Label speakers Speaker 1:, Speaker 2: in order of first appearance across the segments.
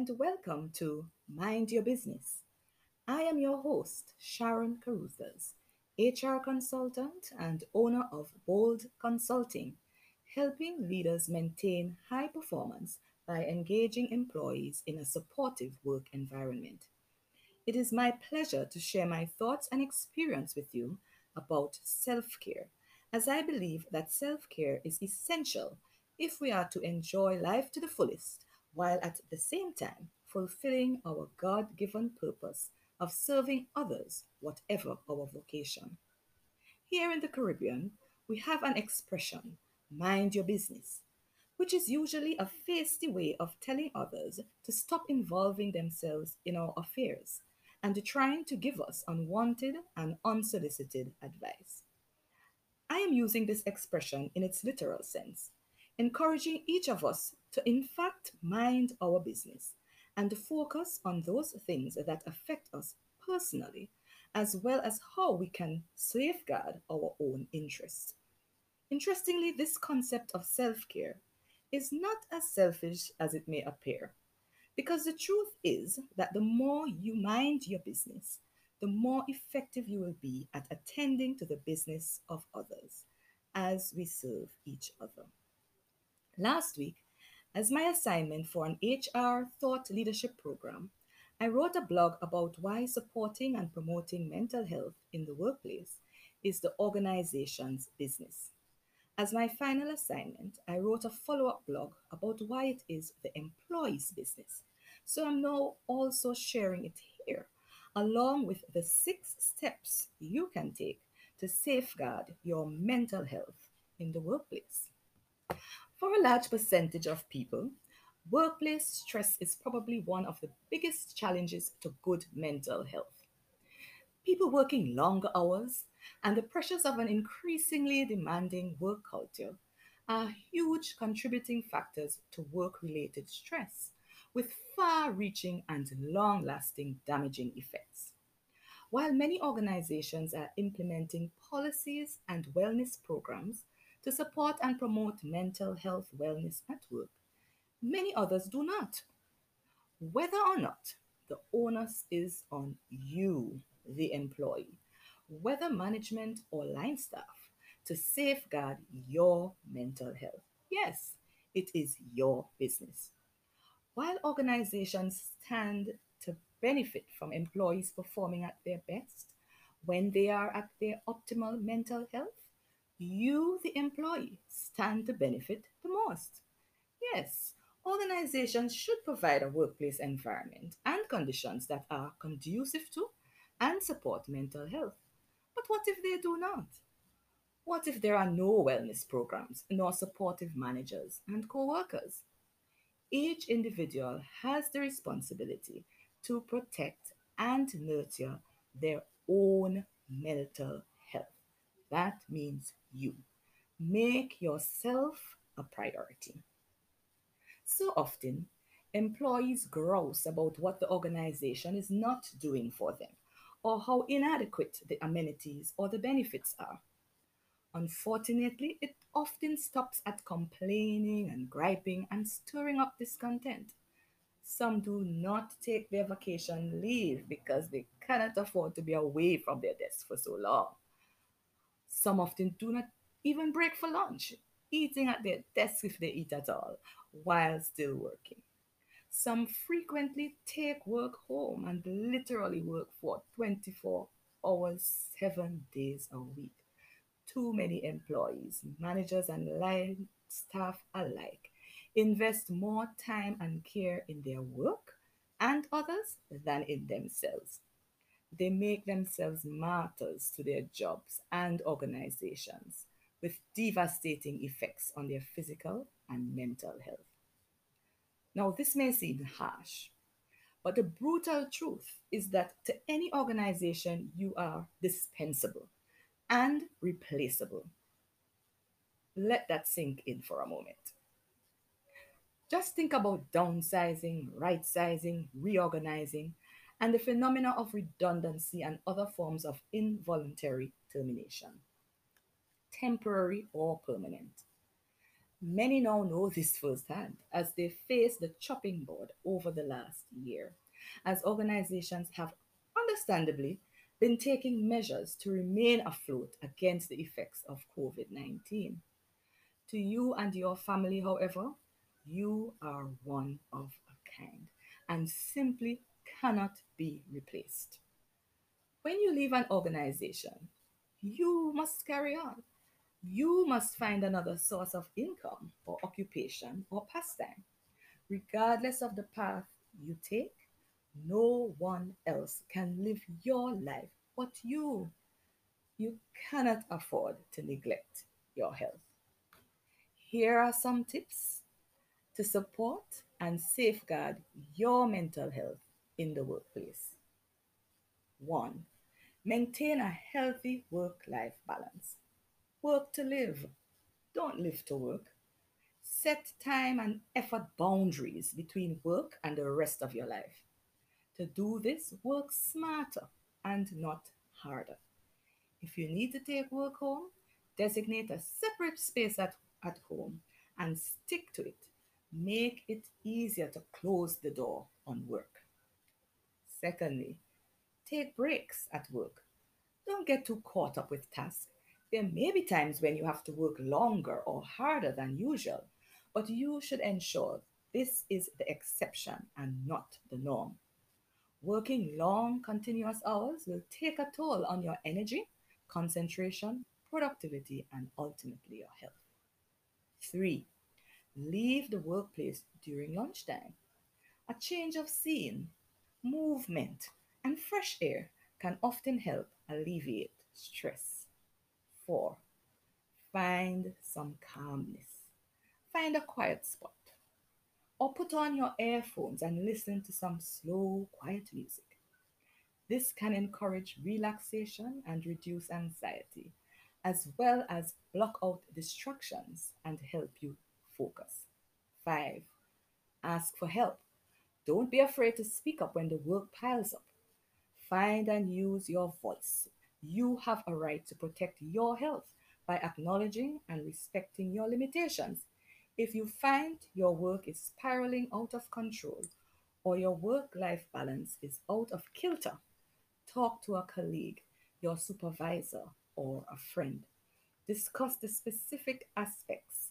Speaker 1: and welcome to Mind Your Business. I am your host, Sharon Caruthers, HR consultant and owner of Bold Consulting, helping leaders maintain high performance by engaging employees in a supportive work environment. It is my pleasure to share my thoughts and experience with you about self care, as I believe that self care is essential if we are to enjoy life to the fullest while at the same time fulfilling our God given purpose of serving others, whatever our vocation. Here in the Caribbean, we have an expression, mind your business, which is usually a feisty way of telling others to stop involving themselves in our affairs and trying to give us unwanted and unsolicited advice. I am using this expression in its literal sense, encouraging each of us to, in fact, mind our business and focus on those things that affect us personally, as well as how we can safeguard our own interests. Interestingly, this concept of self care is not as selfish as it may appear. Because the truth is that the more you mind your business, the more effective you will be at attending to the business of others as we serve each other. Last week, as my assignment for an HR thought leadership program, I wrote a blog about why supporting and promoting mental health in the workplace is the organization's business. As my final assignment, I wrote a follow up blog about why it is the employee's business. So I'm now also sharing it here, along with the six steps you can take to safeguard your mental health in the workplace. For a large percentage of people, workplace stress is probably one of the biggest challenges to good mental health. People working longer hours and the pressures of an increasingly demanding work culture are huge contributing factors to work related stress, with far reaching and long lasting damaging effects. While many organizations are implementing policies and wellness programs to support and promote mental health wellness at work. Many others do not. Whether or not the onus is on you, the employee, whether management or line staff, to safeguard your mental health. Yes, it is your business. While organizations stand to benefit from employees performing at their best when they are at their optimal mental health, you, the employee, stand to benefit the most. Yes, organizations should provide a workplace environment and conditions that are conducive to and support mental health. But what if they do not? What if there are no wellness programs nor supportive managers and co workers? Each individual has the responsibility to protect and nurture their own mental that means you. Make yourself a priority. So often, employees grouse about what the organization is not doing for them or how inadequate the amenities or the benefits are. Unfortunately, it often stops at complaining and griping and stirring up discontent. Some do not take their vacation leave because they cannot afford to be away from their desk for so long. Some often do not even break for lunch, eating at their desk if they eat at all, while still working. Some frequently take work home and literally work for 24 hours, seven days a week. Too many employees, managers, and line staff alike invest more time and care in their work and others than in themselves. They make themselves martyrs to their jobs and organizations with devastating effects on their physical and mental health. Now, this may seem harsh, but the brutal truth is that to any organization, you are dispensable and replaceable. Let that sink in for a moment. Just think about downsizing, right sizing, reorganizing, and the phenomena of redundancy and other forms of involuntary termination, temporary or permanent. Many now know this firsthand as they face the chopping board over the last year, as organizations have understandably been taking measures to remain afloat against the effects of COVID 19. To you and your family, however, you are one of a kind and simply cannot be replaced. When you leave an organization, you must carry on. You must find another source of income or occupation or pastime. Regardless of the path you take, no one else can live your life but you. You cannot afford to neglect your health. Here are some tips to support and safeguard your mental health in the workplace. 1. Maintain a healthy work life balance. Work to live, don't live to work. Set time and effort boundaries between work and the rest of your life. To do this, work smarter and not harder. If you need to take work home, designate a separate space at, at home and stick to it. Make it easier to close the door on work. Secondly, take breaks at work. Don't get too caught up with tasks. There may be times when you have to work longer or harder than usual, but you should ensure this is the exception and not the norm. Working long, continuous hours will take a toll on your energy, concentration, productivity, and ultimately your health. Three, leave the workplace during lunchtime. A change of scene, movement, and fresh air can often help alleviate stress. Four, find some calmness. Find a quiet spot or put on your earphones and listen to some slow, quiet music. This can encourage relaxation and reduce anxiety, as well as block out distractions and help you focus. 5. Ask for help. Don't be afraid to speak up when the work piles up. Find and use your voice. You have a right to protect your health by acknowledging and respecting your limitations if you find your work is spiraling out of control or your work life balance is out of kilter, talk to a colleague, your supervisor, or a friend. Discuss the specific aspects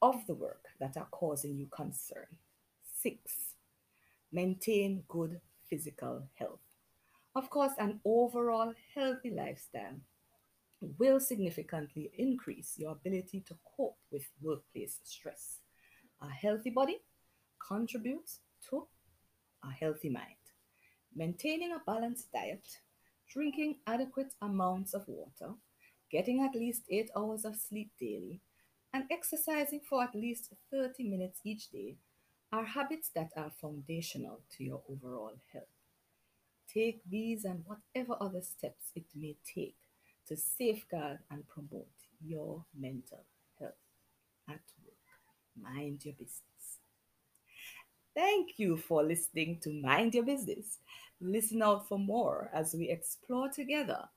Speaker 1: of the work that are causing you concern. Six, maintain good physical health. Of course, an overall healthy lifestyle will significantly increase your ability to cope with workplace stress. A healthy body contributes to a healthy mind. Maintaining a balanced diet, drinking adequate amounts of water, getting at least 8 hours of sleep daily, and exercising for at least 30 minutes each day are habits that are foundational to your overall health. Take these and whatever other steps it may take to safeguard and promote your mental health at work. Mind your business. Thank you for listening to Mind Your Business. Listen out for more as we explore together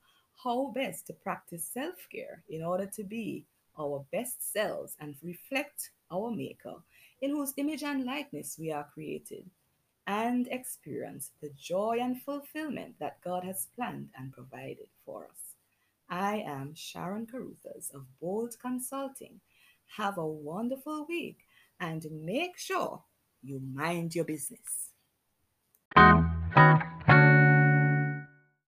Speaker 1: how best to practice self care in order to be our best selves and reflect our Maker, in whose image and likeness we are created, and experience the joy and fulfillment that God has planned and provided for us. I am Sharon Caruthers of Bold Consulting. Have a wonderful week and make sure you mind your business.